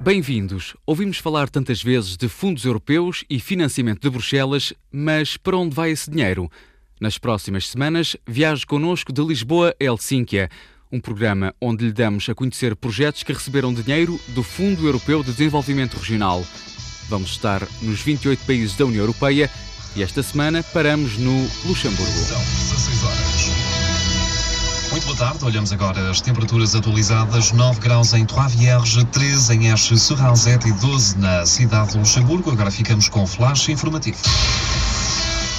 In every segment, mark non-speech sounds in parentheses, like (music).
Bem-vindos. Ouvimos falar tantas vezes de fundos europeus e financiamento de Bruxelas, mas para onde vai esse dinheiro? Nas próximas semanas, viaje connosco de Lisboa a Helsínquia, um programa onde lhe damos a conhecer projetos que receberam dinheiro do Fundo Europeu de Desenvolvimento Regional. Vamos estar nos 28 países da União Europeia e esta semana paramos no Luxemburgo. São 16 horas. Muito boa tarde, olhamos agora as temperaturas atualizadas: 9 graus em Trois Vierges, 13 em Eche-sur-Alzette e 12 na cidade de Luxemburgo. Agora ficamos com o flash informativo.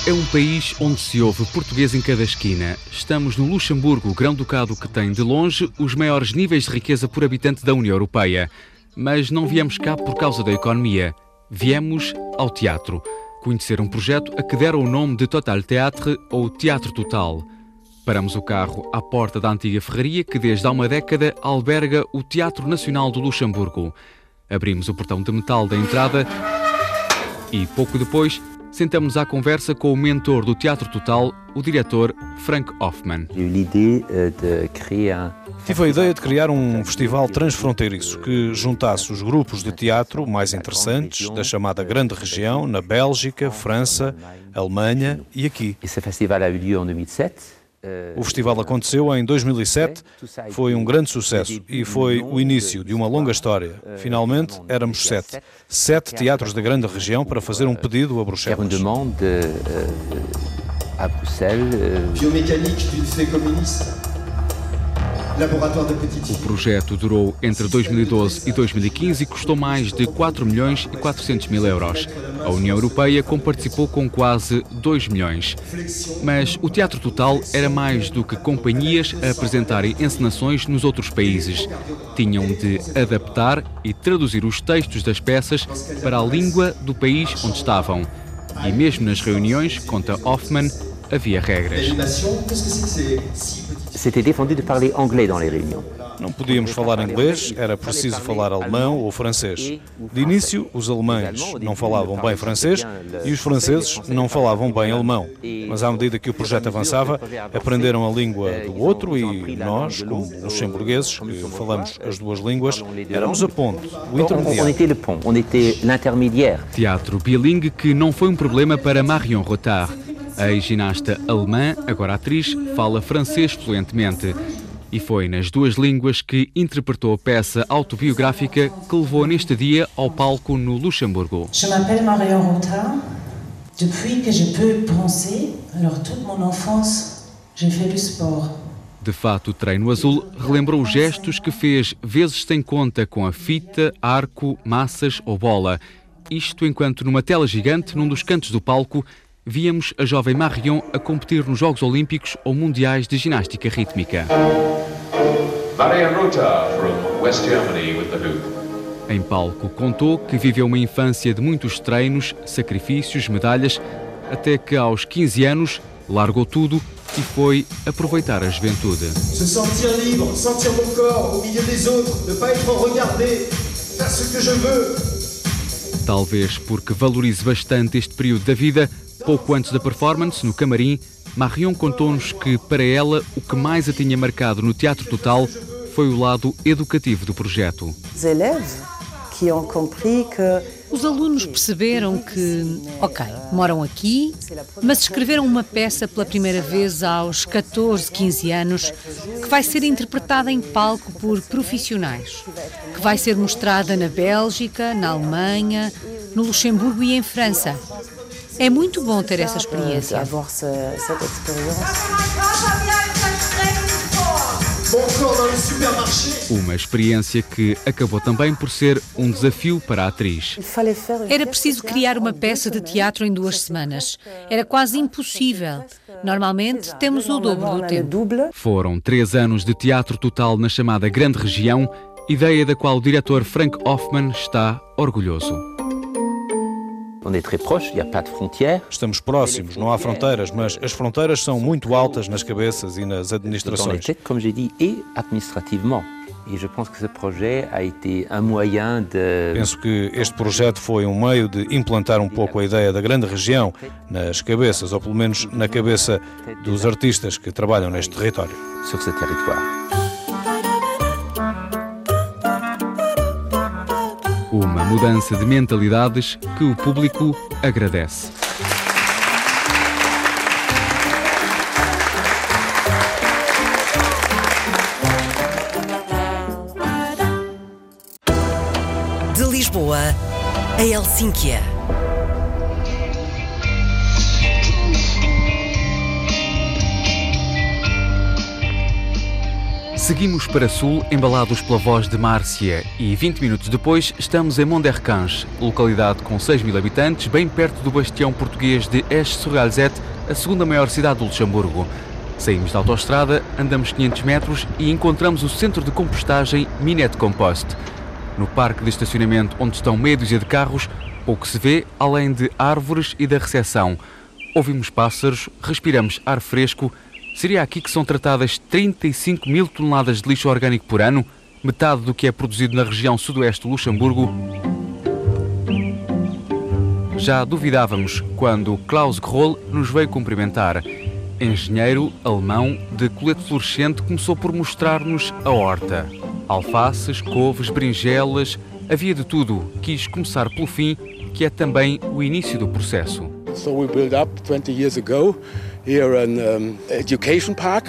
É um país onde se ouve português em cada esquina. Estamos no Luxemburgo, grão-ducado que tem, de longe, os maiores níveis de riqueza por habitante da União Europeia. Mas não viemos cá por causa da economia. Viemos ao teatro. Conhecer um projeto a que deram o nome de Total Theatre ou Teatro Total. Paramos o carro à porta da antiga ferraria que desde há uma década alberga o Teatro Nacional do Luxemburgo. Abrimos o portão de metal da entrada e, pouco depois, sentamos à conversa com o mentor do Teatro Total, o diretor Frank Hoffman. Tive a ideia de criar um festival transfronteiriço que juntasse os grupos de teatro mais interessantes da chamada Grande Região, na Bélgica, França, Alemanha e aqui. Esse festival a eu lieu em 2007. O festival aconteceu em 2007, foi um grande sucesso e foi o início de uma longa história. Finalmente, éramos sete. Sete teatros da grande região para fazer um pedido a Bruxelas. demande à Bruxelles. Biomécanique d'une fée communiste. Laboratoire de petite O projeto durou entre 2012 e 2015 e custou mais de 4 milhões e 400 mil euros. A União Europeia comparticipou com quase 2 milhões. Mas o Teatro Total era mais do que companhias a apresentarem encenações nos outros países. Tinham de adaptar e traduzir os textos das peças para a língua do país onde estavam. E mesmo nas reuniões, conta Hoffman, havia regras. Não podíamos falar inglês, era preciso falar alemão ou francês. De início, os alemães não falavam bem francês e os franceses não falavam bem alemão. Mas à medida que o projeto avançava, aprenderam a língua do outro e nós, como luxemburgueses, que falamos as duas línguas, éramos a ponte, o intermediário. était le pont, on était l'intermédiaire. Teatro bilingue que não foi um problema para Marion Rotard. A ginasta alemã, agora atriz, fala francês fluentemente. E foi nas duas línguas que interpretou a peça autobiográfica que levou neste dia ao palco no Luxemburgo. Je m'appelle Marion Rotard. Depuis que je peux penser, alors toute mon enfance, j'ai fait du sport. De fato, o treino azul relembrou os gestos que fez vezes sem conta com a fita, arco, massas ou bola. Isto enquanto numa tela gigante, num dos cantos do palco, víamos a jovem Marion a competir nos Jogos Olímpicos ou Mundiais de Ginástica Rítmica. Marian Rota from West Germany with the hoop. Em palco, contou que viveu uma infância de muitos treinos, sacrifícios, medalhas, até que aos 15 anos largou tudo e foi aproveitar a juventude. Se sentir libre, sentir mon corps au milieu des autres, ne pas être regardé, faire ce que je veux. Talvez porque valorize bastante este período da vida, pouco antes da performance, no camarim, Marion contou-nos que, para ela, o que mais a tinha marcado no Teatro Total foi o lado educativo do projeto. Os alunos perceberam que, ok, moram aqui, mas escreveram uma peça pela primeira vez aos 14, 15 anos, que vai ser interpretada em palco por profissionais, que vai ser mostrada na Bélgica, na Alemanha, no Luxemburgo e em França. É muito bom ter essa experiência. Uma experiência que acabou também por ser um desafio para a atriz. Era preciso criar uma peça de teatro em duas semanas. Era quase impossível. Normalmente temos o dobro do tempo. Foram três anos de teatro total na chamada Grande Região, ideia da qual o diretor Frank Hoffman está orgulhoso. Estamos próximos, não há fronteiras, mas as fronteiras são muito altas nas cabeças e nas administrações. comme j'ai dit, et administrativement. Penso que este projeto foi um meio de implantar um pouco a ideia da grande região nas cabeças, ou pelo menos na cabeça dos artistas que trabalham neste território. Uma mudança de mentalidades que o público agradece. De Lisboa a Helsínquia. Seguimos para sul, embalados pela voz de Márcia, e 20 minutos depois estamos em Mondercans, localidade com 6 mil habitantes, bem perto do bastião português de Esch-sur-Alzette, a segunda maior cidade do Luxemburgo. Saímos da autoestrada, andamos 500 metros e encontramos o centro de compostagem Minette Compost. No parque de estacionamento onde estão meia dúzia de carros, pouco se vê além de árvores e da recepção. Ouvimos pássaros, respiramos ar fresco. Seria aqui que são tratadas 35 mil toneladas de lixo orgânico por ano, metade do que é produzido na região sudoeste do Luxemburgo. Já duvidávamos quando Klaus Grohl nos veio cumprimentar. Engenheiro alemão de colete fluorescente começou por mostrar-nos a horta. Alfaces, couves, berinjelas, havia de tudo. Quis começar pelo fim, que é também o início do processo. So we built up 20 years ago um, park.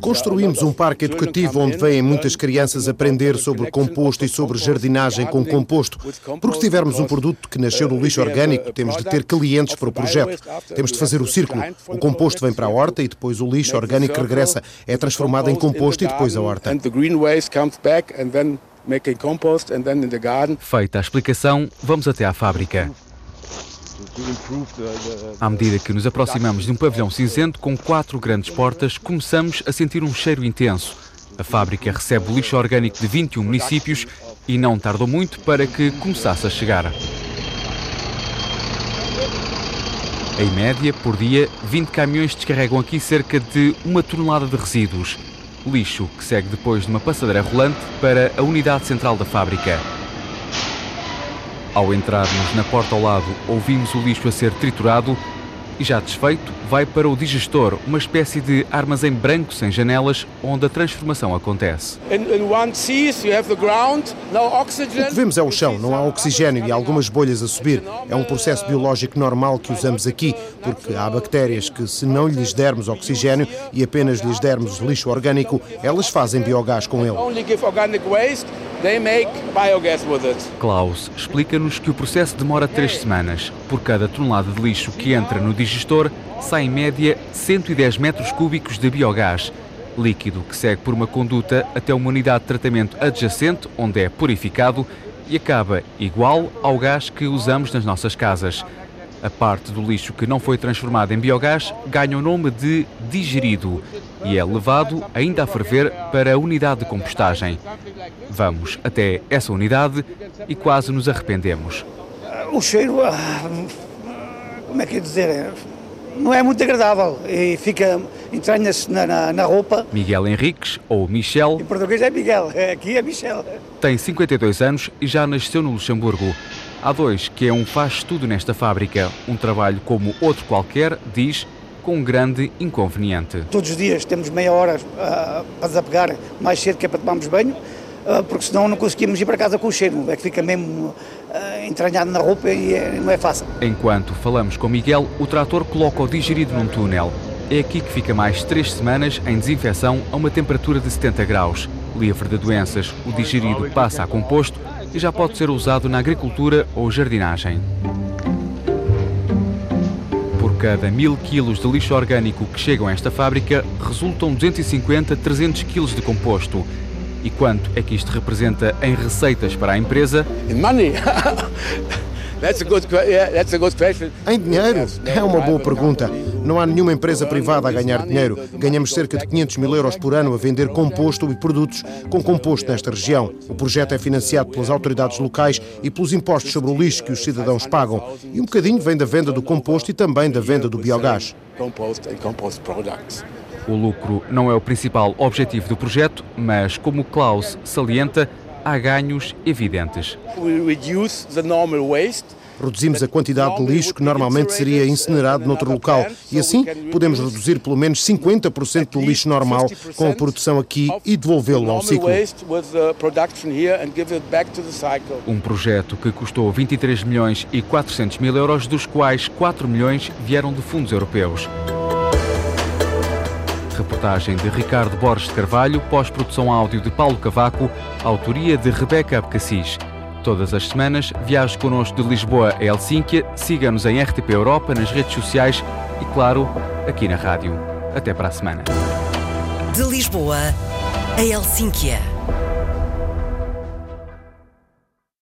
Construímos um parque educativo onde vêm muitas crianças aprender sobre composto e sobre jardinagem com composto. Porque se tivermos um produto que nasceu do lixo orgânico, temos de ter clientes para o projeto. Temos de fazer o círculo. O composto vem para a horta e depois o lixo orgânico regressa. É transformado em composto e depois a horta. Feita a explicação, vamos até à fábrica. À medida que nos aproximamos de um pavilhão cinzento com quatro grandes portas, começamos a sentir um cheiro intenso. A fábrica recebe o lixo orgânico de 21 municípios e não tardou muito para que começasse a chegar. Em média, por dia, 20 caminhões descarregam aqui cerca de uma tonelada de resíduos. Lixo que segue depois de uma passadeira rolante para a unidade central da fábrica. Ao entrarmos na porta ao lado, ouvimos o lixo a ser triturado e, já desfeito, vai para o digestor, uma espécie de armazém branco sem janelas, onde a transformação acontece. O que vemos é o chão, não há oxigênio e algumas bolhas a subir. É um processo biológico normal que usamos aqui, porque há bactérias que, se não lhes dermos oxigênio e apenas lhes dermos lixo orgânico, elas fazem biogás com ele. Klaus explica-nos que o processo demora três semanas. Por cada tonelada de lixo que entra no digestor, sai em média 110 metros cúbicos de biogás, líquido que segue por uma conduta até uma unidade de tratamento adjacente, onde é purificado e acaba igual ao gás que usamos nas nossas casas. A parte do lixo que não foi transformada em biogás ganha o nome de digerido e é levado, ainda a ferver, para a unidade de compostagem. Vamos até essa unidade e quase nos arrependemos. O cheiro, como é que é dizer, não é muito agradável e fica entranha-se na, na, na, roupa. Miguel Henriques, ou Michel. Em português é Miguel, aqui é Michel. Tem 52 anos e já nasceu no Luxemburgo. Há dois que é um faz tudo nesta fábrica, um trabalho como outro qualquer, diz, com um grande inconveniente. Todos os dias temos meia hora uh, para desapegar mais cedo que é para tomarmos banho, uh, porque senão não conseguimos ir para casa com o cheiro, é que fica mesmo uh, entranhado na roupa e é, não é fácil. Enquanto falamos com Miguel, o trator coloca o digerido num túnel. É aqui que fica mais três semanas em desinfecção a uma temperatura de 70 graus. Livre de doenças, o digerido passa a composto e já pode ser usado na agricultura ou jardinagem. Cada mil quilos de lixo orgânico que chegam a esta fábrica, resultam 250 300 quilos de composto. E quanto é que isto representa em receitas para a empresa? Money. (laughs) That's a good, yeah, that's a good question. Em dinheiro? É uma boa pergunta. Não há nenhuma empresa privada a ganhar dinheiro. Ganhamos cerca de 500 mil euros por ano a vender composto e produtos com composto nesta região. O projeto é financiado pelas autoridades locais e pelos impostos sobre o lixo que os cidadãos pagam. E um bocadinho vem da venda do composto e também da venda do biogás. O lucro não é o principal objetivo do projeto, mas, como Klaus salienta, há ganhos evidentes. Reduzimos a quantidade de lixo que normalmente seria incinerado noutro local e assim podemos reduzir pelo menos 50% do lixo normal com a produção aqui e devolvê-lo ao ciclo. Um projeto que custou 23 milhões e 400 mil euros, dos quais 4 milhões vieram de fundos europeus. Reportagem de Ricardo Borges de Carvalho, pós-produção áudio de Paulo Cavaco, autoria de Rebeca Abcacis. Todas as semanas, viaje connosco de Lisboa a Helsínquia, siga-nos em RTP Europa, nas redes sociais e, claro, aqui na rádio. Até para a semana. De Lisboa a Helsínquia.